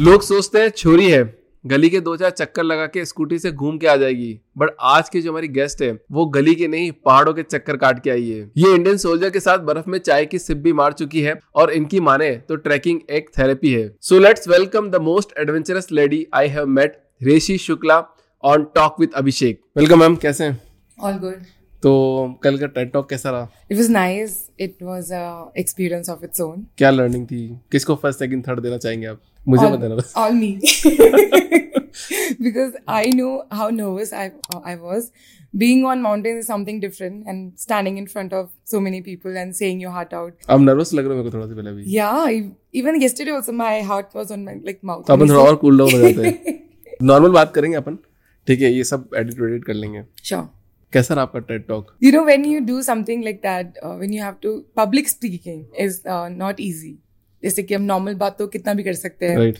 लोग सोचते हैं छोरी है गली के दो चार चक्कर लगा के स्कूटी से घूम के आ जाएगी। बट आज की जो हमारी गेस्ट है वो गली के नहीं पहाड़ों के चक्कर काट के आई है। ये इंडियन सोल्जर के साथ बर्फ़ में चाय की सिप भी मार चुकी है और इनकी माने तो ट्रैकिंग एक थेरेपी है। So let's welcome the most adventurous lady I have met Reshi Shukla on talk with Abhishek welcome ma'am कैसे हैं? All good. तो कल का टेड टॉक कैसा रहा? It was nice. It was a experience of its own. क्या learning थी? किसको फ़र्स्ट सेकंड थर्ड देना चाहेंगे आप? मुझे all, मत देना बस all me. because I knew how nervous I I was. Being on mountains is something different, and standing in front of so many people and saying your heart out. आप nervous लग रहे हो मेरे को थोड़ा सा पहले भी Yeah, even yesterday also my heart was on my like mouth. तो अपन थोड़ा और कूल डाउन हो जाते हैं नॉर्मल बात करेंगे अपन ठीक है ये सब एडिट एडिट कर लेंगे Sure. कैसा रहा आपका TED talk You know, when you do something like that, uh, when you have to, public speaking is uh, not easy. जैसे कि हम नॉर्मल बात तो कितना भी कर सकते हैं।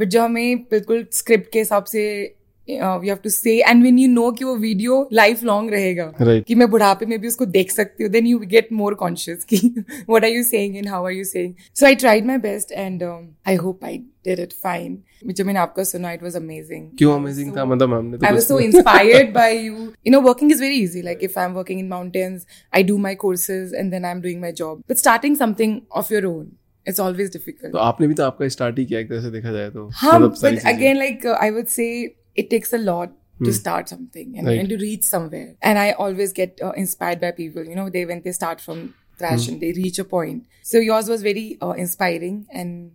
बट जो हमें बिल्कुल स्क्रिप्ट के हिसाब से we have to say and when you know कि वो वीडियो लाइफ लॉन्ग रहेगा कि मैं बुढ़ापे में भी उसको देख सकती हूँ then you get more conscious कि what are you saying and how are you saying so I tried my best and I hope I did it fine जब मैंने आपका सुना इट वाज अमेजिंग क्यों अमेजिंग था? मतलब हमने तो I was कुछ so inspired by you. You know, working is very easy. Like if I'm working in mountains, I do my courses and then I'm doing my job. But starting something of your own, it's always difficult. तो आपने भी तो आपका start ही किया एक तरह से देखा जाए तो Huh, मतलब सारी but चीजें। again, like uh, I would say, it takes a lot to start something and, Right. and to reach somewhere. And I always get uh, inspired by people. You know, they when they start from trash and they reach a point. So yours was very uh, inspiring and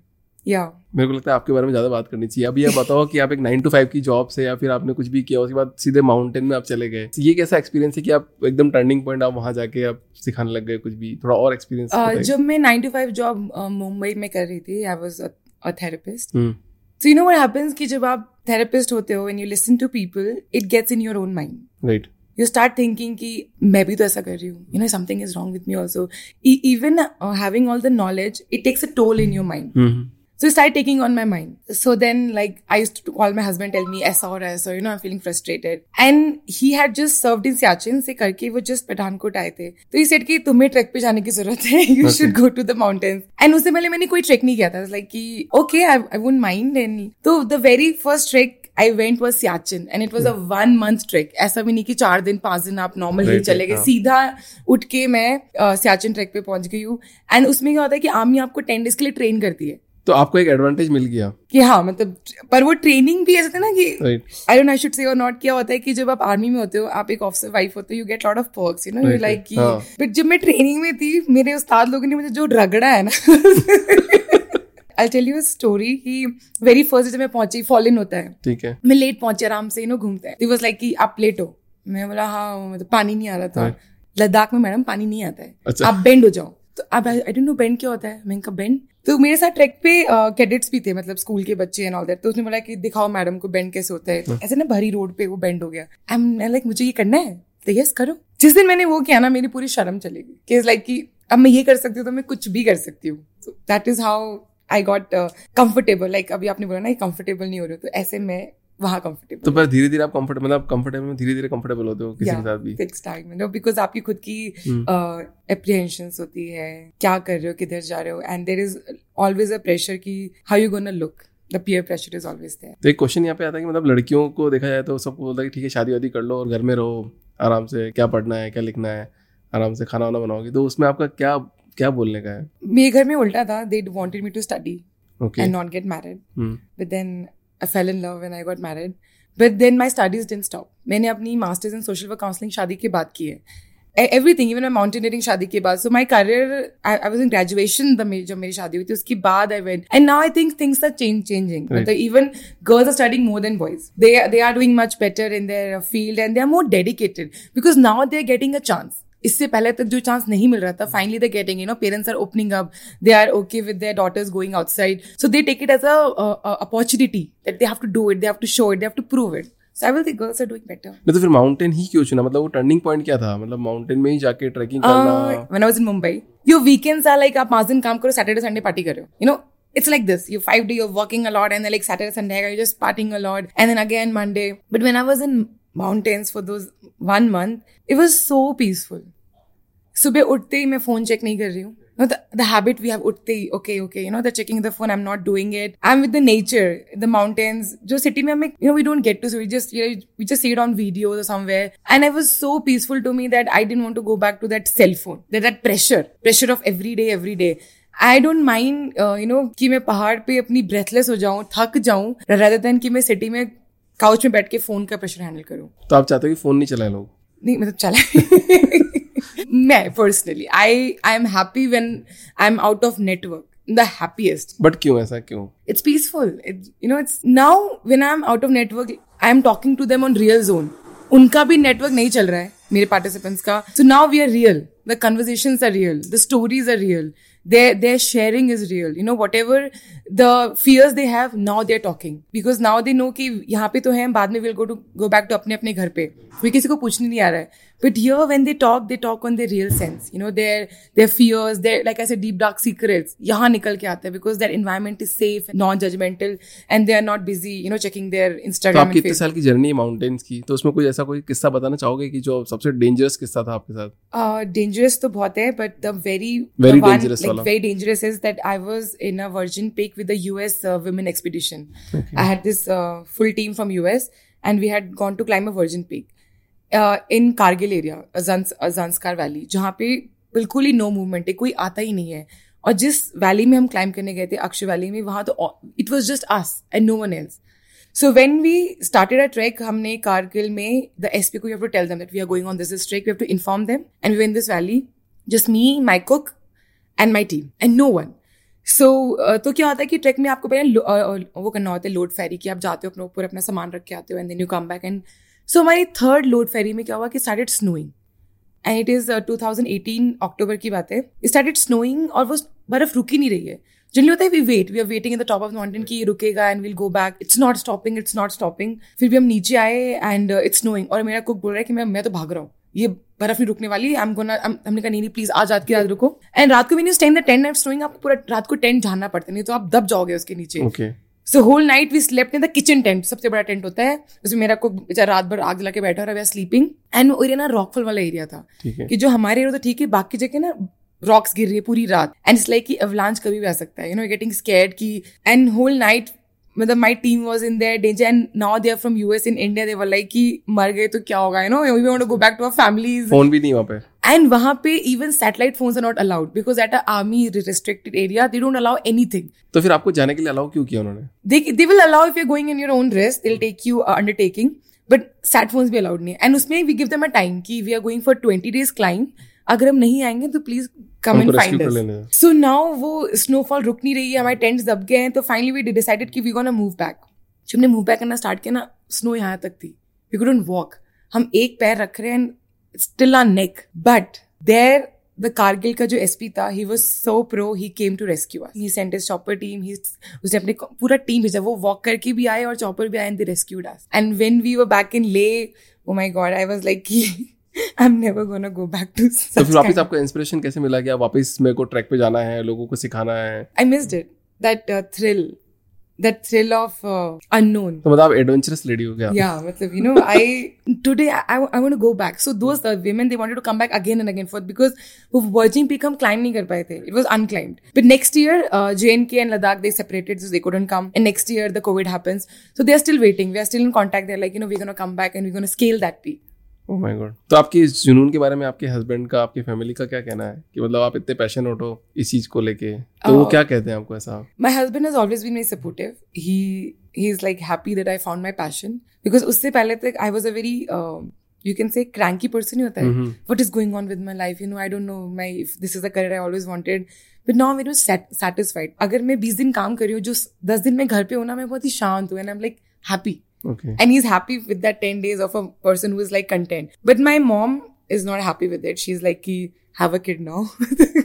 yeah. मेरे को लगता है आपके बारे में ज़्यादा बात करनी चाहिए अभी आप बताओ कि आप एक नाइन टू फाइव की जॉब से या फिर आपने कुछ भी किया उसके बाद सीधे माउंटेन में आप चले गए ये कैसा एक्सपीरियंस है कि आप एकदम टर्निंग पॉइंट आप वहाँ जाके आप सिखाने लग गए कुछ भी थोड़ा और एक्सपीरियंस जब मैं nine to five job Mumbai में कर रही थी I was a therapist So you know what happens कि जब आप therapist होते हो when you listen to people, it gets in your own mind. Right You start thinking कि मैं भी तो ऐसा कर रही हूँ. Is wrong with me also. E- even uh, having all the knowledge, it takes a toll in your mind. Hmm So it started taking on my mind. So then, like, I used to call my husband, tell me, ऐसा हो रहा है, so you know, I'm feeling frustrated. And he had just served in Siachen से करके वो just Pathankot आए थे. तो he said कि तुम्हें ट्रैक पे जाने की ज़रूरत है. You okay. should go to the mountains. And उससे पहले मैंने कोई ट्रैक नहीं किया था. I was like कि okay, I, I wouldn't mind. And तो the very first trek I went was Siachen and it was a one month trek. ऐसा भी नहीं कि चार दिन पाँच दिन आप नॉर्मल ही चले गए हाँ. सीधा उठ के मैं सियाचिन ट्रैक पे पहुँच गई हूँ एंड उसमें क्या होता है कि आर्मी आपको टेन डेज़ के लिए ट्रेन करती है तो आपको एक एडवांटेज मिल गया। कि हाँ मतलब पर वो ट्रेनिंग भी ऐसे थे ना कि I don't I should say और नॉट क्या होता है कि जब आप आर्मी में होते हो आप एक ऑफिसर वाइफ होते हो you get lot of perks you know you like. कि. बट जब मैं ट्रेनिंग में थी मेरे उस्ताद लोगों ने मुझे जो रगड़ा है ना आई टेल यू स्टोरी कि वेरी फ़र्स्ट जब मैं पहुँची फॉल इन होता है। ठीक है। मैं लेट पहुँची आराम से यू नो घूमते हैं। वॉज़ लाइक कि आप लेट हो। मैं बोला हाँ मतलब पानी नहीं आ रहा था। लद्दाख में मैडम पानी नहीं आता है। अच्छा। आप बेंड हो जाओ। तो अब आई डोंट नो बेंड क्या होता है। मैंने कहा बेंड तो मेरे साथ ट्रैक पे कैडेट्स भी थे मतलब स्कूल के बच्चे एंड ऑल दैट तो उसने बोला कि दिखाओ मैडम को बेंड कैसे होता है। तो ऐसे ना भरी रोड पे वो बेंड हो गया। आई एम लाइक मुझे ये करना है? तो यस करो। जिस दिन मैंने वो किया ना मेरी पूरी शर्म चली गई। कि लाइक कि अब मैं ये कर सकती हूँ तो मैं कुछ भी कर सकती हूँ। That is how I got comfortable like अभी आपने बोला ना कंफर्टेबल नहीं हो रहे हो, तो ऐसे मैं वहाँ कंफर्टेबल तो पर धीरे धीरे आप कंफर्टेबल मतलब कंफर्टेबल में धीरे धीरे कंफर्टेबल होते हो किसी के साथ भी? फिक्स टाइम नो बिकॉज़ आपकी खुद की एप्रीहेंशन होती है क्या कर रहे हो किधर जा रहे हो and there is always a pressure की how you gonna look the peer pressure is always there तो एक क्वेश्चन यहाँ पे आता है कि मतलब लड़कियों को देखा जाए तो सबको बोलता है कि ठीक है शादी वादी कर लो और घर में रहो आराम से क्या पढ़ना है क्या लिखना है आराम से खाना वाना बनाओगी। तो उसमें आपका क्या क्या बोलने का है? मेरे घर में उल्टा था they wanted me to study and not get married hmm. But then fell in love and I got married but then my studies studies stop मैंने अपनी masters in social work counselling शादी के बाद की है एवरीथिंग इवन मैं mountaineering शादी के बाद. So my career I was in graduation जब मेरी शादी हुई थी उसके बाद I went and now I think things are change changing मतलब even girls are studying more than boys they they are doing much better in their field and they are more dedicated because now they are getting a chance इससे पहले तक जो chance नहीं मिल रहा था finally they getting you know parents are opening up they are okay with their daughters going outside so they take it as a opportunity that they have to do it they have to show it they have to prove it so I will think girls are doing better नहीं तो फिर mountain ही क्यों चुना मतलब वो turning point क्या था मतलब माउंटेन में ही जाके ट्रैकिंग uh, करना when I was in Mumbai you weekends are like आप पाँच दिन काम करो सैटरडे संडे पार्टी करो you know It's like this. You five day you're working a lot and then like Saturday, Sunday, you're just partying a lot. And then again Monday. But when I was in mountains for those one month, it was so peaceful. सुबह उठते ही मैं phone check नहीं कर रही हूँ No, the, the habit we have utte okay okay you know the checking the phone i'm not doing it i'm with the nature the mountains jo city mein hum you know we don't get to so we just you know we just see it on videos or somewhere and it was so peaceful to me that i didn't want to go back to that cell phone that that pressure pressure of every day every day I don't mind you know कि मैं पहाड़ पे अपनी breathless हो जाऊँ थक जाऊँ rather than कि मैं सिटी में काउच में बैठ के फ़ोन का प्रेशर हैंडल करूँ तो आप चाहते हो कि फ़ोन नहीं चलाए लोग नहीं मतलब चला मैं personally I I am happy when I am out of network the happiest बट क्यों ऐसा क्यों it's peaceful it, you know it's now when i'm out of network i am talking to them on real zone उनका भी network नहीं चल रहा है मेरे पार्टिसिपेंट्स का so now we are real the conversation are real the stories are real their their sharing is real you know whatever the fears they have now they're talking because now they know कि यहाँ पे तो है बाद में we'll go to go back to अपने अपने घर पे कोई किसी को पूछने नहीं आ रहा है but here when they talk they talk on their real sense you know their their fears their like I said deep dark secrets यहाँ निकल के आते हैं because their environment is safe non judgmental and they are not busy you know checking their Instagram तो आपकी इतने साल की जर्नी है माउंटेन्स की तो उसमें कोई ऐसा कोई किस्सा बताना चाहोगे कि जो सबसे डेंजरस किस्सा था आपके साथ डेंजरस uh, तो बहुत है but the very very dangerous like very dangerous is that I was in a Virgin Peak with the US uh, women expedition. Okay. I had this uh, full team from US and we had gone to climb a Kargil area Zanskar Valley, जहाँ पे बिल्कुल ही no movement है कोई आता ही नहीं है। और जिस वैली में हम क्लाइंब करने गए थे अक्षय वैली में वहाँ तो it was just us and no one else so when we started a trek हमने कारगिल में द एस पी को you have to tell them that we are going on this trek we have to inform them and we in this valley just me my cook and my team and no one so तो क्या होता है कि track में आपको पहले वो करना होता है लोड फेरी कि आप जाते हो अपने ऊपर अपना सामान रख के आते हो and then you come back and so हमारी थर्ड लोड फेरी में क्या हुआ कि started snowing and it is two thousand eighteen October की बात है. स्टार्टेड स्नोइंग और वो बर्फ़ रुकी नहीं रही है. जनरली होता है we wait we are waiting in the top of mountain की रुकेगा and will go back it's not stopping it's not stopping फिर भी हम नीचे आए एंड इट्स स्नोइंग और मेरा कुक बोल रहा है कि मैं मैं तो भाग रहा हूँ. ये बर्फ़ नहीं रुकने वाली. हम गोना हमने कहा, नहीं प्लीज़ आज रात की रात रुको. एंड रात को भी नहीं ten the ten night stowing आपको पूरा रात को टेंट जानना पड़ता नहीं तो आप दब जाओगे उसके नीचे. So whole night we slept in the kitchen tent सबसे बड़ा टेंट होता है उसमें मेरा को बेचारा रात भर आग लगा के बैठा रहा स्लीपिंग एंड वो एरिया ना रॉकफॉल वाला एरिया था कि जो हमारे एरिया तो ठीक है बाकी जगह ना रॉक्स गिर रही है पूरी रात. एंड इट्स लाइक कि अवलांच कभी भी आ सकता है यू नो गेटिंग स्केर्ड की एंड होल नाइट मतलब my team was in their danger and now they are from US in India they were like कि मर गए तो क्या होगा you know we want to go back to our families phone भी नहीं वहाँ पे। एंड वहाँ पे even satellite phones are not allowed because at a army restricted area they don't allow anything तो फिर आपको जाने के लिए अलाउ क्यों किया उन्होंने? They they will allow if you going in your own risk they take you undertaking but sat phones भी अलाउड नहीं एंड उसमें we give them a time कि we are going for twenty days climb अगर हम नहीं आएँगे तो please come and find so now वो स्नोफॉल रुक नहीं रही है हमारे टेंट्स दब गए हैं तो फाइनली वी डिसाइडेड कि वी गोना मूव बैक जब हमने मूव बैक करना स्टार्ट किया ना स्नो यहाँ तक थी। वी कुडंट वॉक हम एक पैर रख रहे हैं still our neck but there the Kargil का जो एसपी था he was so pro he came to rescue he sent is chopper team ही उसने अपने पूरा टीम भेजा। वो वॉक करके भी आए और चॉपर भी आए and they rescued us and when we were back in Leh oh my god I was like virgin peak हम क्लाइम नहीं कर पाए थे. It was unrest year J and K and Ladakh come and next year the COVID so there still come back and scale that oh my god तो आपकी इस जुनून के बारे में आपके हस्बैंड का आपकी फैमिली का क्या कहना है? कि मतलब आप इतने पैशन हो इस चीज़ को लेके तो वो uh, क्या कहते हैं आपको ऐसा? My husband has always been very supportive he he is like happy that I found my passion because उससे पहले तक I was a very you can say cranky person ही होता है. What is going on with my life? You know I don't know my if this is the career I always wanted. But now I'm very अगर मैं 20 दिन काम कर रही हूँ जो 10 दिन मैं घर पे हूँ ना मैं बहुत ही शांत हूँ and I'm like happy. Okay. And he's happy with that 10 days of a person who is like content. But my mom is not happy with it. She's like, कि have a kid now.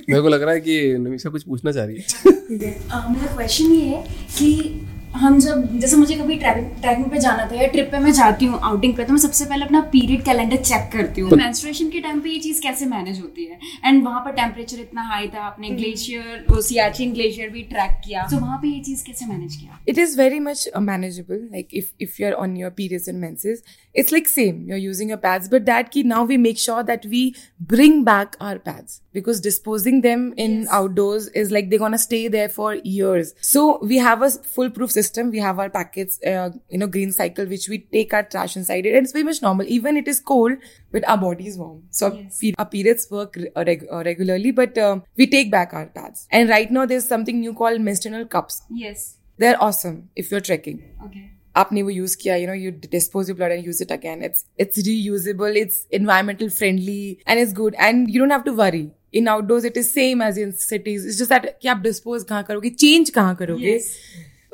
मेरे को लग रहा है कि नमीशा कुछ पूछना चाह रही है मेरा क्वेश्चन ये है कि हम जब जैसे मुझे कभी ट्रैकिंग पे जाना था या ट्रिप पे मैं जाती हूँ आउटिंग पे तो मैं सबसे पहले अपना पीरियड कैलेंडर चेक करती हूँ। मैंस्ट्रेशन के टाइम पे ये चीज़ कैसे मैनेज होती है? एंड वहाँ पर टेम्परेचर इतना हाई था आपने ग्लेशियर सियाचिन ग्लेशियर भी ट्रैक किया। तो वहाँ पे ये चीज़ कैसे मैनेज किया? It is very much manageable like if if you are on your periods and menses it's like same you are using your pads but that की now we make sure that we bring back our pads because disposing them in outdoors is like they gonna stay there for years so we have a full proof system. We have our packets, uh, you know, green cycle, which we take our trash inside it, and it's very much normal. Even it is cold, but our body is warm. So our Yes. pe- our periods work re- uh, reg- uh, regularly, but um, we take back our pads. And right now there's something new called menstrual cups. Yes They're awesome if you're trekking. Okay आपने वो use किया you know you dispose your blood and use it again it's it's reusable it's environmental friendly and it's good and you don't have to worry in outdoors it is same as in cities it's just that कि आप dispose कहाँ करोगे change कहाँ करोगे Yes.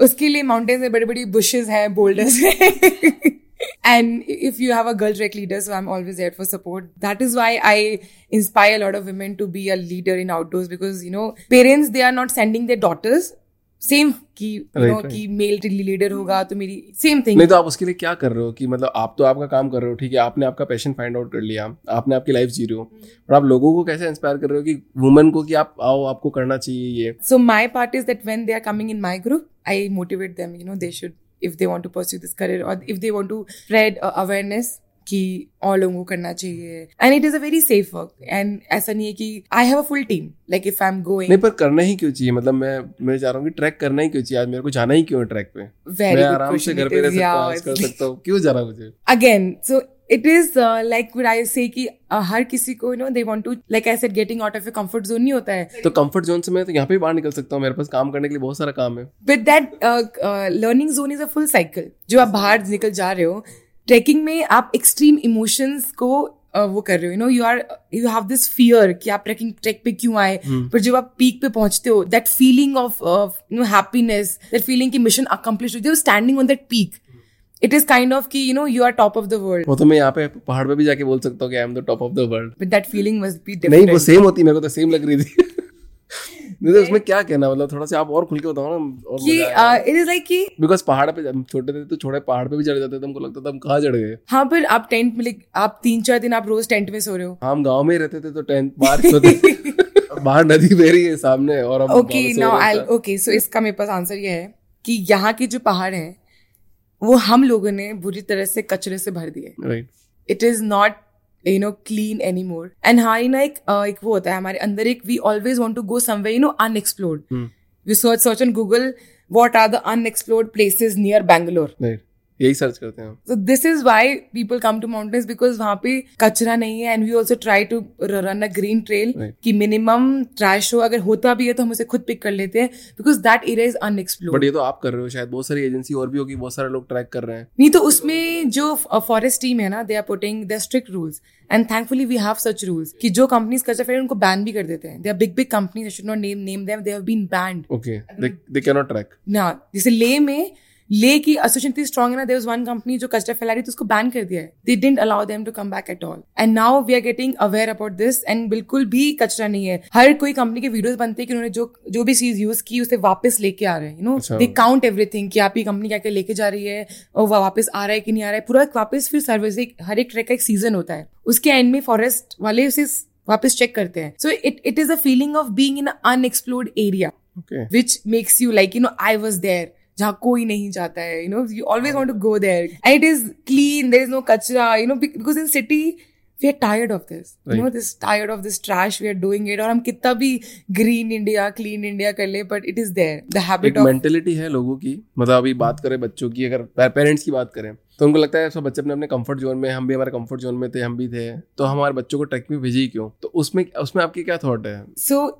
उसके लिए mountains में बड़ी बड़ी बुशेज हैं बोल्डर्स हैं and if you have a girl trek leader so i'm always there for support that is why i inspire a lot of women to be a leader in outdoors because you know parents they are not sending their daughters same कि you know कि male leader होगा तो मेरी same thing नहीं तो आप उसके लिए क्या कर रहे हो कि मतलब आप तो आपका काम कर रहे हो ठीक है आपने आपका पैशन फाइंड आउट कर लिया आपने आपकी लाइफ जी रहे हो और आप लोगों को कैसे इंस्पायर कर रहे हो कि वुमेन को कि आप आओ आपको करना चाहिए ये? So my part is that when they are coming in my group I motivate them you know they should if they want to pursue this career और if they want to spread awareness कि और लोगों को करना चाहिए। And it is a very safe work and ऐसा नहीं है कि I have a full team like if I am going नहीं पर करना ही क्यों चाहिए? मतलब मैं मैं चाह रहा हूँ कि ट्रैक करना ही क्यों चाहिए? आज मेरे को जाना ही क्यों है ट्रैक पे? वेरी मैं आराम से घर पे रह सकता हूँ कर सकता हूँ। क्यों जाना मुझे? Again so it is like would I say कि uh, हर किसी को you know they want to like I said getting out of a comfort zone नहीं होता है। तो कंफर्ट जोन से मैं तो यहाँ पे बाहर निकल सकता हूँ। मेरे पास काम करने के लिए बहुत सारा काम है। But that learning zone is a full cycle जो आप बाहर निकल जा रहे हो ट्रैकिंग में आप एक्सट्रीम इमोशंस को वो कर रहे हो you know you are you have this fear कि आप ट्रैकिंग ट्रैक पे क्यों आए? पर जब आप पीक पे पहुँचते हो that feeling of you know happiness that feeling की मिशन अकम्प्लिश हो standing on that peak it is kind of कि you know you are top of the world वो तो मैं यहाँ पे पहाड़ पे भी जाके बोल सकता हूँ कि I am the top of the world but that feeling must be नहीं वो सेम होती मेरे को तो सेम लग रही थी। नहीं तो उसमें क्या कहना मतलब थोड़ा सा आप और खुल के बताओ ना और कि इट इज़ लाइक कि बिकॉज़ पहाड़ पे हम छोटे थे तो छोटे पहाड़ पे भी चढ़ जाते थे हमको लगता था हम कहाँ चढ़ गए। हाँ पर आप टेंट में आप तीन चार दिन आप रोज टेंट में सो रहे हो। हम गाँव में ही रहते थे तो टेंट बाहर सोते बाहर नदी बह रही है सामने और हम okay now I okay so इसका मेरे पास आंसर ये है कि यहाँ के जो पहाड़ हैं वो हम लोगों ने बुरी तरह से कचरे से भर दिए। Right it is not you know clean any more and हमारी ना एक एक वो होता है हमारे अंदर एक we always want to go someway you know unexplored you we search search on Google what are the unexplored places near Bangalore यही सर्च करते हैं So this is why people come to mountains because वहाँ पे कचरा नहीं है and we also try to run a green trail. कि minimum trash हो। अगर होता भी है तो हम उसे खुद पिक कर लेते हैं because that area is unexplored. But ये तो आप कर रहे हो शायद बहुत सारी एजेंसी और भी होगी बहुत सारे लोग ट्रैक कर रहे हैं। नहीं तो उसमें जो फॉरेस्ट टीम है ना they are putting the strict rules and thankfully we have such rules कि जो कंपनीज़ कचरा फैक्ट्री उनको बैन भी कर देते हैं। They are big big companies should not name name them they have been banned okay they can not trek ना जैसे ले में ले की एसोसिएशन इतनी स्ट्रॉन्ग है ना देयर वाज वन कंपनी जो कचरा फैला रही थी उसको बैन कर दिया है। They didn't allow them to come back at all and now we are getting aware about this and बिल्कुल भी कचरा नहीं है। हर कोई कंपनी के वीडियोस बनते हैं कि उन्होंने जो जो भी चीज़ यूज़ की उसे वापस लेके आ रहे हैं you know. They count everything कि आपकी कंपनी क्या क्या लेके जा रही है और वापस आ रहा है कि नहीं आ रहा है। पूरा वापस फिर सर्विस हर एक ट्रैक का एक सीज़न होता है। उसके एंड में फॉरेस्ट वाले उसे वापस चेक करते हैं। So it it is a feeling of being in unexplored area which makes you like you know I was was there जहाँ कोई नहीं जाता है you know you always want to go there it is clean there is no कचरा you know because in city we are tired of this you know this tired of this trash we are doing it और हम कितना भी green India clean India कर ले but it is there the of mentality है लोगों की। मतलब अभी बात करें बच्चों की अगर पेरेंट्स की बात करें तो उनको लगता है सब बच्चे अपने अपने कंफर्ट जोन में हम भी हमारे कंफर्ट जोन में थे हम भी थे। तो हमारे बच्चों को ट्रैक में भेजी क्यों? तो उसमें उसमें आपके क्या थॉट है? सो so,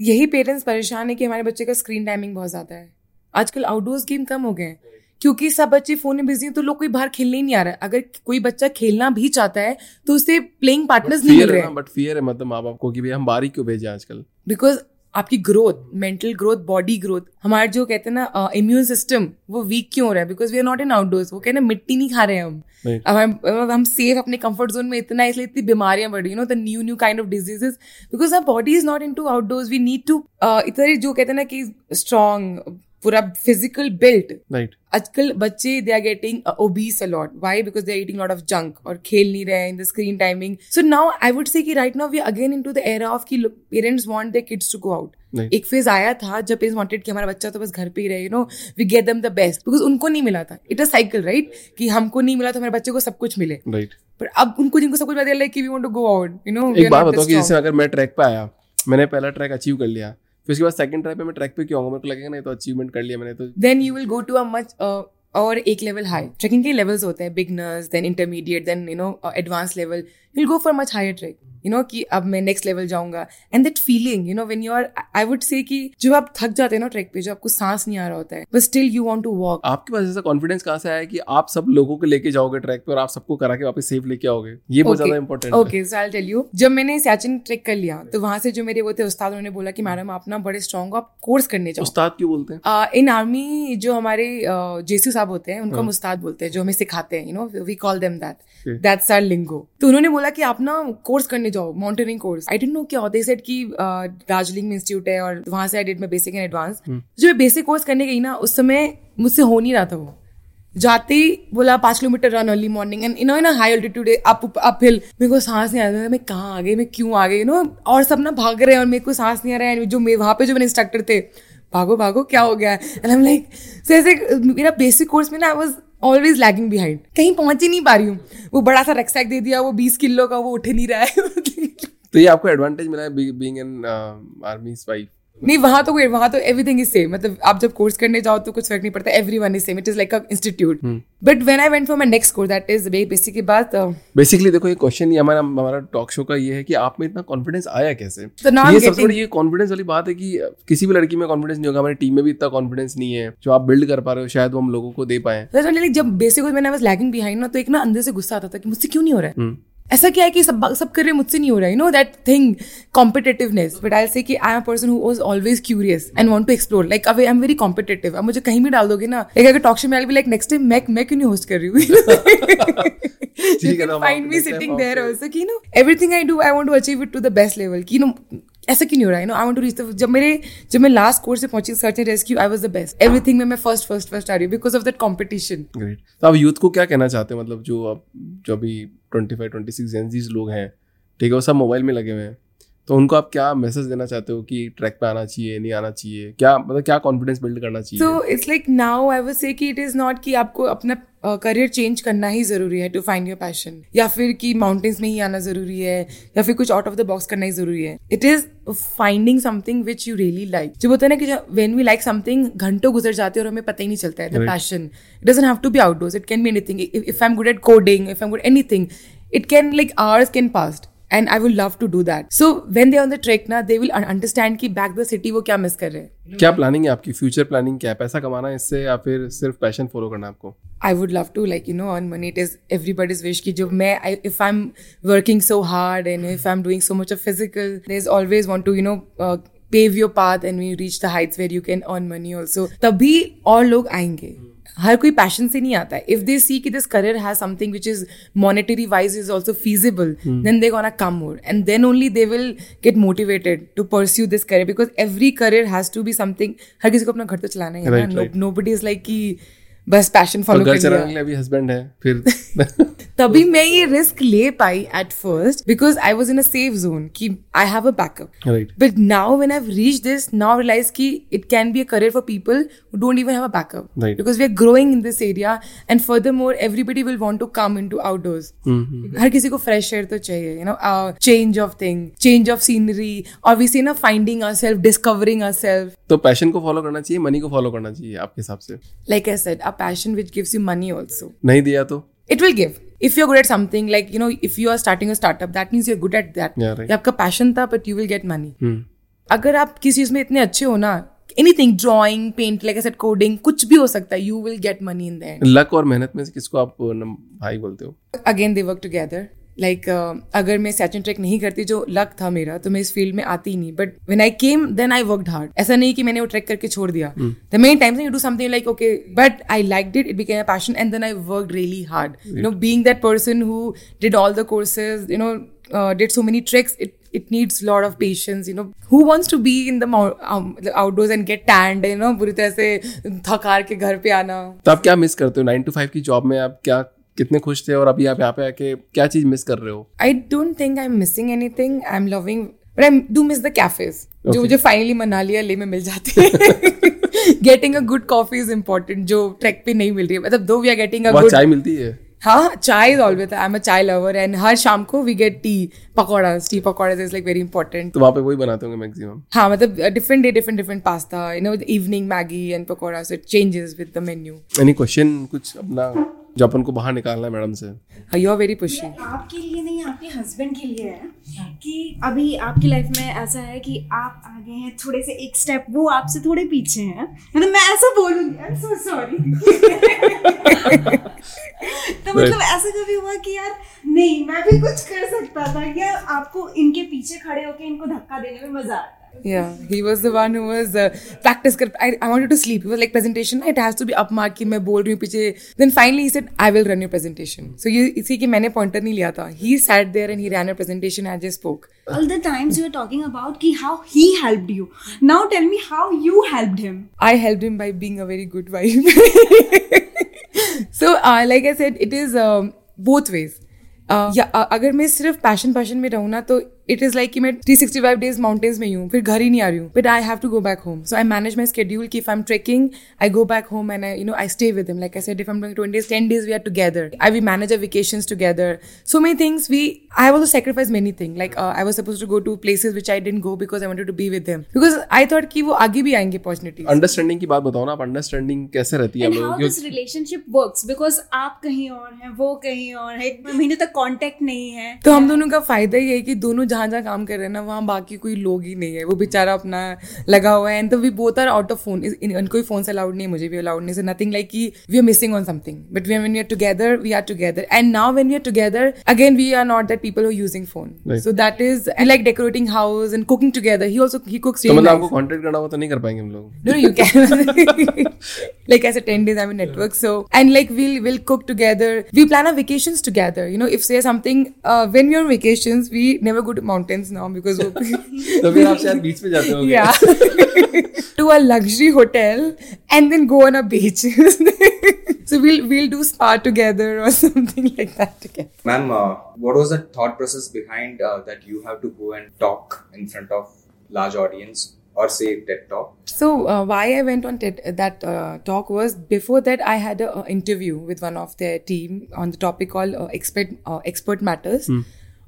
यही पेरेंट्स परेशान है कि हमारे बच्चे का स्क्रीन टाइमिंग बहुत ज़्यादा है। आजकल आउटडोर्स गेम कम हो गए हैं। क्योंकि सब बच्चे फ़ोन में बिज़ी हैं तो लोग कोई बाहर खेलने ही नहीं आ रहा है। अगर कोई बच्चा खेलना भी चाहता है तो उसे प्लेइंग पार्टनर्स नहीं मिल रहे है। बट फियर है मतलब माँ बाप को कि भाई हम बाहर ही क्यों भेजे आजकल? बिकॉज़ आपकी growth mental growth body growth हमारे जो कहते हैं ना इम्यून सिस्टम वो वीक क्यों हो रहा है? Because we are not in outdoors वो कहते हैं मिट्टी नहीं खा रहे हैं हम। अब हम हम सेफ़ अपने कंफर्ट जोन में इतना इसलिए इतनी बीमारियाँ बढ़ रही no the new new kind of diseases because our body is not into outdoors we need to इतना जो कहते हैं ना कि स्ट्रॉन्ग पूरा फ़िज़िकल बिल्ट राइट आजकल बच्चे they are getting obese a lot why because they are eating lot of junk और खेल नहीं रहे in the screen timing so now I would say कि right now we again into the era of की parents want their kids to go out Right. एक phase आया था जब पेरेंट्स वांटेड कि हमारा बच्चा तो बस घर पे ही रहे you know we get them the best because उनको नहीं मिला था. इट अ साइकिल राइट कि हमको नहीं मिला तो हमारे बच्चे को सब कुछ मिले. राइट पर अब उनको जिनको सब कुछ मिला लाइक कि we want to go out you know एक बात बताओ कि जैसे अगर मैं ट्रैक पे आया मैंने पहला ट्रैक अचीव कर लिया फिर उसके बाद सेकंड ट्रैक पे मैं ट्रैक पे क्यों आऊँगा? मेरे को लगेगा नहीं तो अचीवमेंट कर लिया मैंने तो then you will go to a uh, और एक लेवल हाई ट्रैकिंग के लेवल्स होते हैं beginners then intermediate then you know advance level will go for much higher trek you know कि अब मैं नेक्स्ट लेवल जाऊँगा and that feeling you know when you are I would say कि जब आप थक जाते हैं ना ट्रैक पे जो आपको सांस नहीं आ रहा होता है but still you want to walk आपके पास ऐसा कॉन्फिडेंस कहाँ से आया कि आप सब लोगों को लेके जाओगे ट्रैक पे और आप सबको करा के वापस सेफ़ लेके आओगे? ये बहुत ज़्यादा important okay so I tell you जब मैंने सैचिन ट्रेक कर लिया तो वहाँ से जो मेरे वो थे उस्ताद उन्होंने बोला कि मैडम आप ना बड़े स्ट्रॉन्ग हो आप कोर्स करने जाओ. उस्ताद क्यों बोलते हैं? इन आर्मी जो हमारे जेसू साहब होते हैं उनको हम उस्ताद बोलते हैं जो हमें सिखाते हैं you know we call them that that's our lingo तो उन्होंने बोला कि आप ना कोर्स करने जाओ mountaineering course I don't know क्या होता है सेट कि दार्जिलिंग में इंस्टीट्यूट है और वहाँ से I did my basic and advance जो मैं बेसिक कोर्स करने गई ना उस समय मुझसे हो नहीं रहा था वो। जाते ही बोला पाँच kilometre run early morning and no in high altitude up up hill मेरे को सांस नहीं आ रहा मैं कहाँ आ गई? मैं क्यों आ गई? यू नो और सब ना भाग रहे हैं और मेरे को सांस नहीं आ रहा है। जो मैं वहाँ पे जो मेरे इंस्ट्रक्टर थे भागो भागो क्या हो गया? एंड एम लाइक सो ऐसे मेरा बेसिक कोर्स में ना I was always lagging behind कहीं पहुँच ही नहीं पा रही हूँ। वो बड़ा सा रक्सैक दे दिया, वो बीस किलो का, वो उठ नहीं रहा है। तो ये आपको एडवांटेज मिला है बीइंग एन आर्मी वाइफ नहीं वहाँ तो कोई वहाँ तो एवरीथिंग इज़ सेम मतलब आप जब कोर्स करने जाओ तो कुछ फ़र्क नहीं पड़ता every one is same it is like a institute but when I went for my next course that is basic की बात uh, बेसिकली देखो ये क्वेश्चन ये हमारा हमारा टॉक शो का ये है कि आप में इतना कॉन्फिडेंस आया कैसे? So now ये सबसे बड़ी ये कॉन्फिडेंस वाली बात है कि किसी भी लड़की में कॉन्फिडेंस नहीं होगा हमारी टीम में भी इतना कॉन्फिडेंस नहीं है जो आप बिल्ड कर पा रहे हो शायद वो हम लोगों को दे पाए। जब बेसिक मैंने लैगिंग बिहाइंड ना तो एक ना अंदर से गुस्सा आता था कि मुझसे क्यों नहीं हो रहा है? हम्म। ऐसा क्या है कि सब सब कर रहे मुझसे नहीं हो रहा है। You know that thing competitiveness but I say कि I am person who was always curious and want to explore like अब आई एम वेरी कॉम्पिटेटिव अब मुझे कहीं भी डाल दोगे ना एक अगर टॉक शो में I be like next time मैं मैं क्यों नहीं होस्ट कर रही हूँ? Find me sitting there also कि no everything I do I want to achieve it to the best level कि नो ऐसा क्यों नहीं हो रहा है? No I want to reach जब मेरे जब मैं लास्ट कोर्स से पहुँची search and rescue I was the best everything में मैं फ़र्स्ट फ़र्स्ट फ़र्स्ट आ रही हूँ because of that competition great तो आप यूथ को क्या कहना चाहते हैं? मतलब जो अब जो अभी ट्वेंटी फाइव ट्वेंटी सिक्स लोग हैं, ठीक है, वो सब मोबाइल में लगे हुए हैं। तो उनको आप क्या मैसेज देना चाहते हो कि ट्रैक पे आना चाहिए नहीं आना चाहिए? क्या मतलब क्या कॉन्फिडेंस बिल्ड करना चाहिए? So it's like now I would say कि इट इज़ नॉट कि आपको अपना करियर चेंज करना ही ज़रूरी है टू फाइंड योर पैशन या फिर कि माउंटेन्स में ही आना ज़रूरी है या फिर कुछ आउट ऑफ़ द बॉक्स करना ही ज़रूरी है. It is finding something which you really like जब होता है ना कि वेन वी लाइक समथिंग घंटों गुजर जाते हैं और हमें पता ही नहीं चलता है the passion it doesn't have to be outdoors it can be anything if I am good at coding if I am good anything it can like hours can pass. And I would love to do that. So when they're on the trek now, they will un- understand कि back the city वो क्या miss कर रहे हैं. क्या planning है आपकी future planning क्या है पैसा कमाना है इससे या फिर सिर्फ़ पैशन फॉलो करना आपको I would love to like you know earn money. It is everybody's wish कि जब मैं I, if I'm working so hard and if I'm doing so much of physical, there's always want to you know uh, pave your path and we reach the heights where you can earn money also. तभी और लोग आएँगे. हर कोई passion से नहीं आता है। If they see कि this career has something which is monetary wise is also feasible then they gonna come more and then only they will get motivated to pursue this career because every career has to be something हर किसी को अपना घर तो चलाना ही है. No. Buddy is like कि बस passion follow कर लिया। अगले भी हस्बैंड है फिर तभी मैं ये रिस्क ले पाई at first because I was in a safe zone कि I have a backup right but now when I have reach this now realise कि it can be a career for people who don't even have a backup because we are growing in this area and further more everybody will want to come into outdoors हर किसी को fresh air तो चाहिए you know change of thing change of scenery obviously ना finding ourselves discovering ourselves तो passion को follow करना चाहिए money को फॉलो करना चाहिए आपके हिसाब से। Like I said passion which gives you money also. नहीं दिया तो It will give. If you're good at something, like you know, if you are starting a startup, that means you're good at that. Yeah, right. ये आपका passion था, but you will get money. हम्म अगर आप किसी चीज़ में इतने अच्छे हो ना anything drawing paint like set coding कुछ भी हो सकता है you will get money in the luck और मेहनत में से किसको आप भाई बोलते हो again they work together like अगर मैं सैचन ट्रैक नहीं करती जो लक था मेरा तो मैं इस फ़ील्ड में आती ही नहीं. But when I came then I worked hard ऐसा नहीं कि मैंने वो ट्रैक करके छोड़ दिया. The many times you do something like okay but I like it it became a passion and then I work really hard you know being that person who did all the courses you know did so many treks it it needs a lot of patience you know. Who wants to be in the mou- um, the outdoors and get tanned you know पूरी तरह से थकार के घर पे आना? तो आप क्या मिस करते हो? नाइन टू फाइव की जॉब में आप क्या कितने खुश थे और अभी आप यहाँ पे आके क्या चीज़ मिस कर रहे हो? I don't think I'm missing anything. I'm loving, but I do miss the cafes. जो मुझे फाइनली मनाली या ले में मिल जाती है। Getting a good coffee is important जो ट्रैक पे नहीं मिल रही है। मतलब दो we are getting a good chai मिलती है? हाँ chai is always I am a chai lover and हर शाम को we get tea pakora tea pakora is like very important तो वहाँ पे वही बनाते होंगे मैक्सिमम हाँ मतलब different day different different pasta you know evening Maggi and pakora so it changes with the menu any question कुछ अपना जो अपन को बाहर निकालना है मैडम से। यू आर वेरी पुशी आपके लिए नहीं आपके हस्बैंड के लिए है कि अभी आपकी लाइफ में ऐसा है कि आप आगे हैं थोड़े से एक स्टेप वो आपसे थोड़े पीछे हैं। मतलब मैं ऐसा बोलूँगी आई एम सो सॉरी तो मतलब ऐसा कभी हुआ कि यार नहीं मैं भी कुछ कर सकता था या आपको इनके पीछे खड़े होकर इनको धक्का देने में मज़ा आता है Yeah, he was the one who was uh, practice. कर- I, I wanted to sleep. It was like presentation. It has to be up mark कि मैं बोल रही हूँ पीछे. Then finally he said, I will run your presentation. So ये इसी की मैंने pointer नहीं लिया था. He sat there and he ran a presentation. I just spoke. all the times you are talking about ki how he helped you now tell me how you helped him I helped him by being a very good wife. so uh, like I said, it is um, both ways. Uh, या अ- अगर मैं सिर्फ़ passion passion में रहूँ ना तो it is like मैं three sixty five days mountains में हूँ फिर घर ही नहीं आ रही हूँ। But I have to go back home so I manage my schedule की if I am trekking I go back home and I you know I stay with him like I said if am ten days we are together I we manage a vacation together so many things we I was sacrifice many thing like I was suppose to go to places which I didn't go because I want to be with him because I thought की वो आगे भी आएँगे opportunity understanding की बात बताओ ना understanding कैसे रहती है रिलेशनशिप वर्क बिकॉज़ आप कहीं और हैं वो कहीं और है महीने तक कॉन्टेक्ट नहीं है। तो हम दोनों का फ़ायदा ये है कि दोनों जहाँ जहाँ काम कर रहे हैं ना वहाँ बाकी कोई लोग ही नहीं है। वो बेचारा अपना लगा हुआ है। एंड तो we both are out of phone इनको फ़ोन से अलाउड नहीं मुझे भी अलाउड नहीं नथिंग लाइक कि we are missing on something but we we are together we are together and now when we are together again we are not that people who using phone so that is like decorating house and cooking together he also he cooks मतलब आपको contact करना तो नहीं कर पाएँगे हम लोग। No, no, you can. like I said, 10 days I'm in network. So, and like we'll, we'll cook together. We plan our vacations together. You know, if say something, uh, when we're on vacations, we never go to mountains now because we're, तो फिर आप शायद बीच पे जाते होंगे yeah, to a luxury hotel and then go on a beach. so we'll, we'll do spa together or something like that together. Ma'am, uh, what was the thought process behind uh, that you have to go and talk in front of large audience or say TED Talk? So uh, why I went on TED, that uh, talk was before that I had an interview with one of their team on the topic called uh, expert uh, expert matters.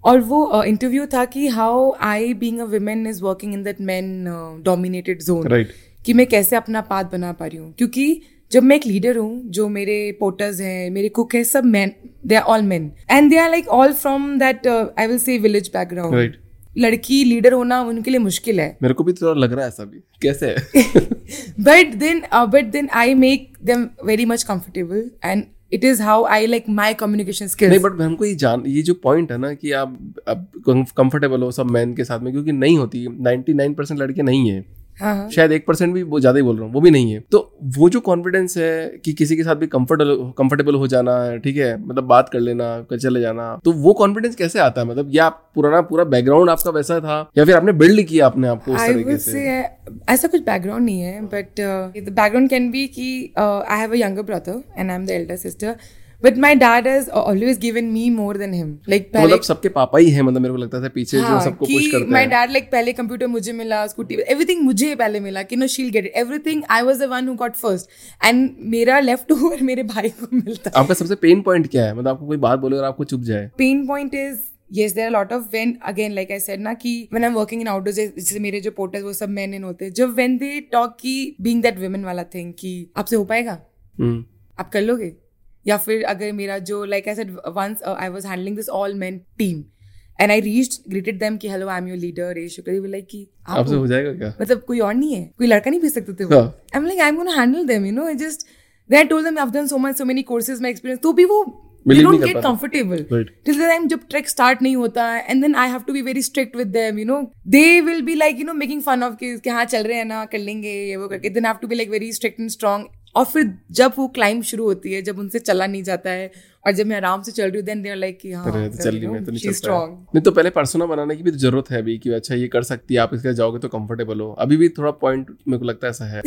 और वो interview था कि how I being a women is working in that man dominated zone Right. कि मैं कैसे अपना path बना पा रही हूँ? क्योंकि जब मैं एक लीडर हूँ जो मेरे पोर्टर्स हैं मेरे कुक है सब man they are all man and they are like all from that I will say village background Right. लड़की लीडर होना उनके लिए मुश्किल है। मेरे को भी थोड़ा लग रहा है ऐसा भी। कैसे? है but then uh, but then i make them very much comfortable is how I like my communication skills नहीं बट हमको ये जान, ये जो पॉइंट है ना कि आप अब कंफर्टेबल हो सब मैन के साथ में, क्योंकि नहीं होती, 99 परसेंट लड़के नहीं है। हाँ हाँ। शायद एक परसेंट भी वो ज़्यादा ही बोल रहा हूँ वो भी नहीं है। तो वो जो कॉन्फिडेंस है कि किसी के साथ भी कंफर्टेबल कंफर्टेबल हो जाना है ठीक है मतलब बात कर लेना कर चले जाना तो वो कॉन्फिडेंस कैसे आता है? मतलब या पुराना पूरा बैकग्राउंड आपका वैसा था या फिर आपने बिल्ड किया अपने आप को उस तरीके से? से ऐसा कुछ बैकग्राउंड नहीं है but the background can be कि I have a younger brother and I am the elder sister but my dad has always given me more than him like मतलब सबके पापा ही है मतलब मेरे को लगता था पीछे हाँ, जो सबको पुश करते हैं। डैड लाइक पहले कंप्यूटर मुझे मिला स्कूटी एवरीथिंग मुझे पहले मिला कि no she'll get it everything I was the one who got first and मेरा लेफ़्ट ओवर मेरे भाई को मिलता। आपका सबसे पेन पॉइंट क्या है? मतलब आपको कोई बात बोले और आपको चुप जाए। Pain point is yes there are a lot of when again like i said ना कि when i'm working in outdoors जैसे मेरे जो पोर्टर्स वो सब men in होते हैं जब when they talk कि being that women वाला thing कि आपसे हो पाएगा? हम्म। आप कर लोगे? या फिर अगर मेरा जो like I said once I was handling this all men team and I reach greeted them कि hello I am your leader एश शुक्री वी लाइक कि आप हो? जाएगा क्या? मतलब कोई और नहीं है कोई लड़का नहीं भेज सकते थे I am like I am gonna handle them you know I just then I told them I have done so much so many courses my experience तो भी वो ना कर लेंगे और फिर जब वो क्लाइंब शुरू होती है जब उनसे चला नहीं जाता है और जब मैं आराम से चल रही हूँ देन लाइक कि हाँ तो चल रही मैं तो नहीं चल नहीं तो पहले पर्सोना बनाने की भी तो ज़रूरत है अभी कि अच्छा ये कर सकती है आप इसके जाओगे तो कंफर्टेबल हो। अभी भी थोड़ा पॉइंट मेरे को लगता है ऐसा है।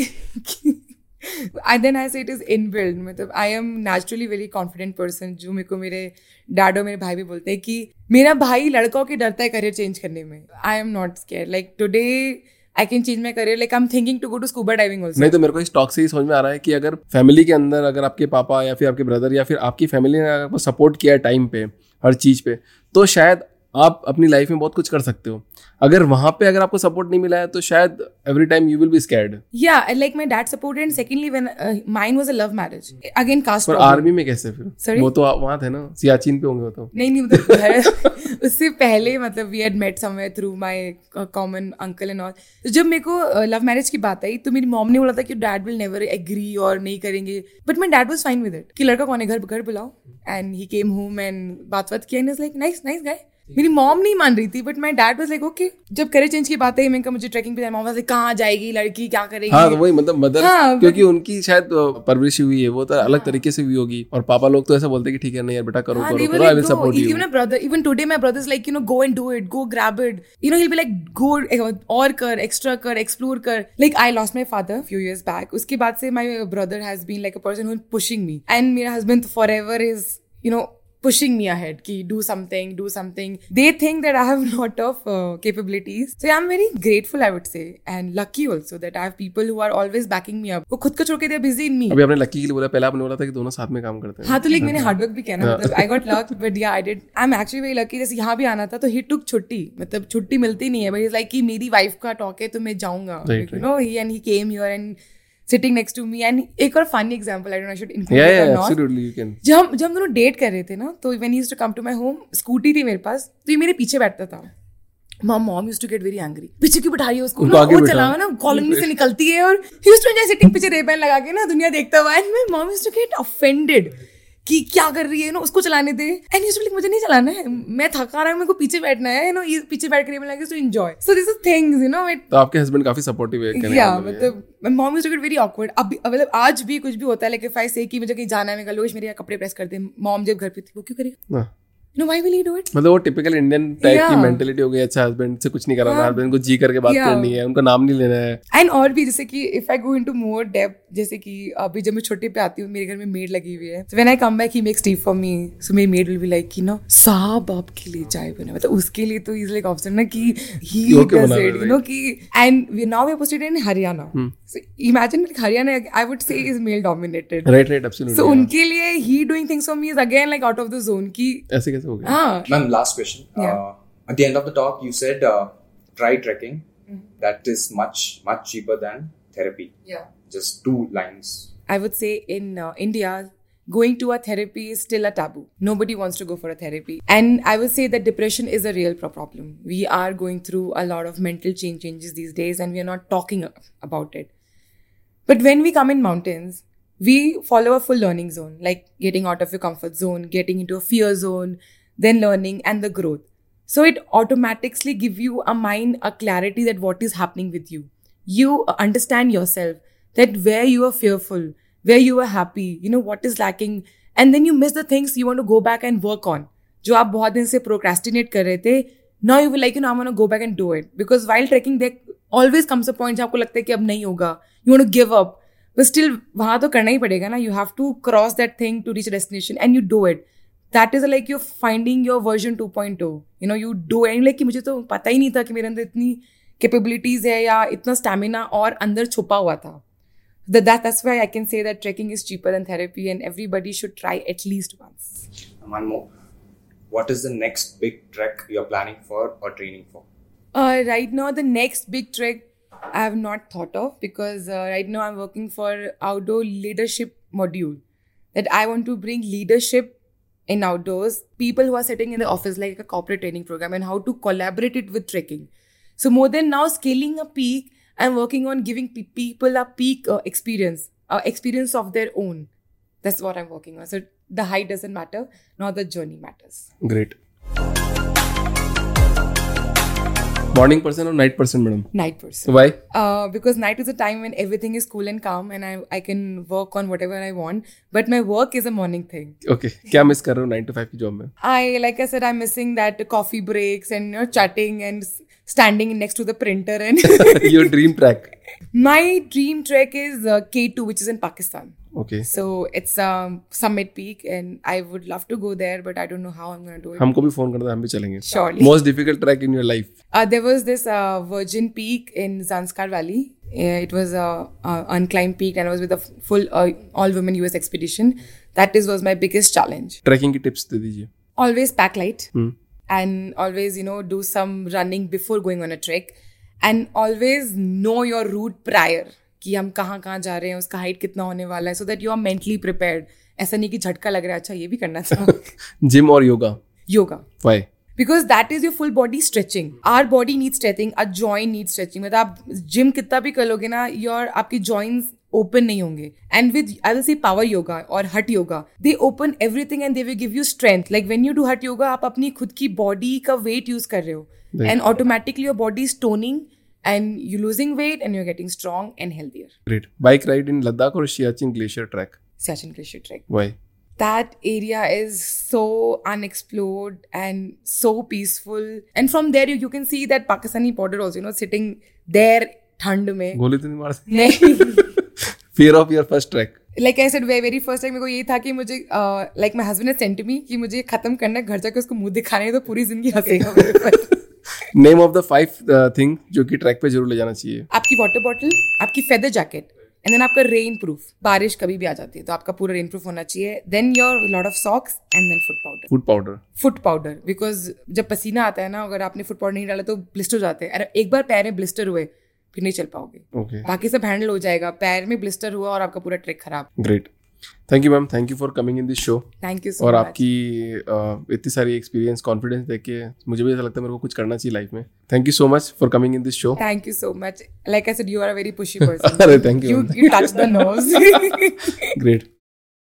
आई देन आई से इट इज़ इनबिल्ड मतलब I am naturally very confident person जो मेरे को मेरे डैड और मेरे भाई भी बोलते हैं कि मेरा भाई लड़कों के डरता है करियर चेंज करने में। I am not scare like today I can change my career like I am thinking to go to scuba diving also नहीं तो मेरे को इस टॉक से ही समझ में आ रहा है कि अगर फैमिली के अंदर अगर आपके पापा या फिर आपके ब्रदर या फिर आपकी फैमिली ने अगर सपोर्ट किया है टाइम पे, हर चीज़ पे तो शायद आप अपनी लाइफ में बहुत कुछ कर सकते हो। अगर वहाँ पे अगर आपको सपोर्ट नहीं मिला है तो शायद every time you will be scared my dad supported, and secondly, when uh, mine was a love marriage. Again, caste पर आर्मी में कैसे फिर? Sorry? वो तो वहाँ थे ना सियाचिन पे होंगे वो तो। नहीं नहीं मतलब उससे पहले मतलब we had met somewhere through my common uncle and all तो जब मेरे को लव मैरिज की बात आई तो मेरी मॉम ने बोला था कि डैड विल नेवर एग्री और नहीं करेंगे। But my dad was fine with it कि लड़का कौन है घर घर बुलाओ। And he came home and बात बात किया लाइक नाइस नाइस गाय मेरी मॉम नहीं मान रही थी but my dad was like okay जब करियर चेंज की बात है मैं मुझे ट्रैकिंग पे मॉम लाइक कहाँ जाएगी लड़की? क्या करेगी? हाँ, तो वही मतलब मदर हाँ, क्योंकि but... उनकी शायद परवरिश हुई है वो तो अलग तरीके से हुई होगी। और पापा लोग तो ऐसा बोलते हैं ठीक है नहीं बेटा करो even brother even brothers like you know go and do it go grab it you know be like go और कर एक्स्ट्रा कर एक्सप्लोर कर. Like I lost my father few years back उसके बाद से my brother has been like a person pushing me and मेरा husband forever is you know Pushing me ahead, ki do something, do something. They think that I have a lot of uh, capabilities. So yeah, I'm very grateful, I would say, and lucky also that I have people who are always backing me up. वो खुद को छोड़ के they're busy in me. अभी आपने लक्की के लिए बोला पहले आपने बोला था कि दोनों साथ में काम करते हैं हाँ तो लाइक मैंने हार्डवर्क भी किया ना मतलब आई got luck but yeah I did I am actually very lucky जैसे यहाँ भी आना था तो ही टुक छुट्टी मतलब छुट्टी मिलती नहीं है बट इज़ लाइक कि मेरी वाइफ का टॉक है तो मैं जाऊँगा you know he and he came here and sitting next to me and एक और funny example I don't know should या इंक्लूड या yeah, or not. Absolutely you can जब हम जब हम दोनों डेट कर रहे थे ना तो when he used to come to my home scooty थी मेरे पास तो ये मेरे पीछे बैठता था। My mom used to get very angry पीछे क्यों बिठा रही है उसको? ना, वो। चलावा ना कॉलोनी से निकलती है और he used to enjoy sitting पीछे रेबन लगा के ना दुनिया देखता हुआ। And my mom used to get offended कि क्या कर रही है ना उसको चलाने दे। एंड यूज्ड लाइक मुझे नहीं चलाना है। मैं थका रहा हूँ मेरे को पीछे बैठना है यू नो पीछे बैठ के रेबैन लगा to enjoy so this is things you know it तो आपके हस्बैंड काफ़ी सपोर्टिव है या मतलब mom is get very awkward अब मतलब आज भी कुछ भी होता है लाइक इफ़ आई से कि मुझे कहीं जाना है मैं लोग मेरे कपड़े प्रेस कर दे मॉम जब घर पे थी वो क्यों करेगा? हाँ। No why will he do it मतलब वो टिपिकल इंडियन टाइप की. मेंटेलिटी हो गई अच्छा हस्बैंड से कुछ नहीं कराना हस्बैंड को जी करके बात. करनी है उनका नाम नहीं लेना है। एंड और भी जैसे कि if I go into more depth जैसे कि अभी जब मैं छुट्टी पे आती हूँ मेरे घर में मेड लगी हुई है when I come back he makes tea for me so मेरी मेड विल बी लाइक कि ना साहब आपके लिए चाय बना मतलब उसके लिए तो इज़ लाइक ऑप्शन ना कि he does it you know कि and we now we posted in Haryana so imagine Haryana I would say is male dominated right right absolutely so उनके लिए he doing things for me is again like out of the zone की ऐसे कैसे हो गया हाँ Ma'am, last question. Yeah. Uh, at the end of the talk, you said uh, try trekking. That is much much cheaper than therapy. Yeah. Just two lines. I would say in uh, India, going to a therapy is still a taboo. Nobody wants to go for a therapy. And I would say that depression is a real problem. We are going through a lot of mental change changes these days and we are not talking about it. But when we come in mountains, we follow a full learning zone, like getting out of your comfort zone, getting into a fear zone, then learning and the growth. So it automatically give you a mind, a clarity that what is happening with you. You understand yourself that where you are fearful, where you are happy, you know what is lacking, and then you miss the things you want to go back and work on. जो आप बहुत दिन से procrastinate कर रहे थे will like you know I'm gonna go back and do it because while trekking there always comes a point जहाँ आपको लगता है कि अब नहीं होगा you want to give up but still वहाँ तो करना ही पड़ेगा ना you have to cross that thing to reach a destination and you do it that is like you're finding your version 2.0 you know you do it and like कि मुझे तो पता ही नहीं था कि मेरे अंदर इतनी capabilities है या इतना stamina और अंदर छुपा हुआ था that, that that's why I can say that trekking is cheaper than therapy and everybody should try at least once And one more. What is the next big trek you're planning for or training for? Uh, right now, the next big trek I have not thought of because uh, right now I'm working for outdoor leadership module. That I want to bring leadership in outdoors, people who are sitting in the office like a corporate training program, and how to collaborate it with trekking. So more than now scaling a peak, I'm working on giving pe- people a peak uh, experience, uh, experience of their own. That's what I'm working on. So the height doesn't matter, nor the journey matters. Great. Morning person और night person madam Night person. Why Uh, because night is a time when everything is cool and calm and I, I can work on whatever I want. But my work is a morning thing. Okay क्या miss कर रहे हो nine to five की job में I, like I said, I'm missing that coffee breaks and you know, chatting and s- standing next to the printer. And your dream trek my dream trek is uh, K2, which is in Pakistan. Okay So it's um, Summit Peak, and I would love to go there, but I don't know how I'm going to do it. हमको भी phone करना हम भी चलेंगे Surely. Most difficult trek in your life Uh, there was this uh, Virgin Peak in Zanskar Valley. Uh, it was a, a unclimbed peak, and I was with a f- full uh, all-women US expedition. That is was my biggest challenge. Trekking की tips दे दीजिए Always pack light, Hmm. and always you know do some running before going on a trek, and always know your route prior. कि हम कहाँ कहाँ जा रहे हैं उसका हाइट कितना होने वाला है so that you are mentally prepared ऐसा नहीं कि झटका लग रहा है अच्छा ये भी करना था। जिम और yoga yoga why because that is your full body stretching. Our body needs stretching our joint needs stretching. मतलब आप जिम कितना भी कर लोगे ना your आपकी joints ओपन नहीं होंगे. And with I will say power yoga और hot yoga they open everything and they will give you strength like when you do hot yoga आप अपनी खुद की बॉडी का वेट यूज़ कर रहे हो. And automatically your body is toning and you losing weight and you getting strong and healthier great bike ride in Ladakh और Siachen glacier trek Siachen glacier trek why that area is so unexplored and so peaceful and from there you, you can see that pakistani border also you know sitting there ठंड में गोली तो नहीं मार सकते नहीं fear of your first trek like I said very first time मेरे को ये था कि मुझे like my husband sent me कि मुझे ये खत्म करना है घर जाकर उसको मुंह दिखाना है तो पूरी जिंदगी हंसेगा मेरे पर name of the five thing जो कि ट्रैक पे ज़रूर ले जाना चाहिए। आपकी वाटर बॉटल आपकी फेदर जैकेट एंड देन आपका रेन प्रूफ बारिश कभी भी आ जाती है तो आपका पूरा रेन प्रूफ होना चाहिए। Then your lot of socks and then foot powder food powder foot powder because जब पसीना आता है ना अगर आपने फुट पाउडर नहीं डाला तो ब्लिस्टर हो जाते हैं। अरे एक बार पैर में ब्लिस्टर हुए फिर नहीं चल पाओगे। ओके बाकी सब हैंडल हो जाएगा। पैर में ब्लिस्टर हुआ और आपका पूरा ट्रिक खराब। Great thank you ma'am thank you for coming in this show thank you और आपकी इतनी सारी एक्सपीरियंस कॉन्फिडेंस देख के मुझे भी ऐसा लगता है मेरे को कुछ करना चाहिए लाइफ में. Thank you so much for coming in this show thank you so much like I said you are a very pushy person अरे thank you you touch the nose great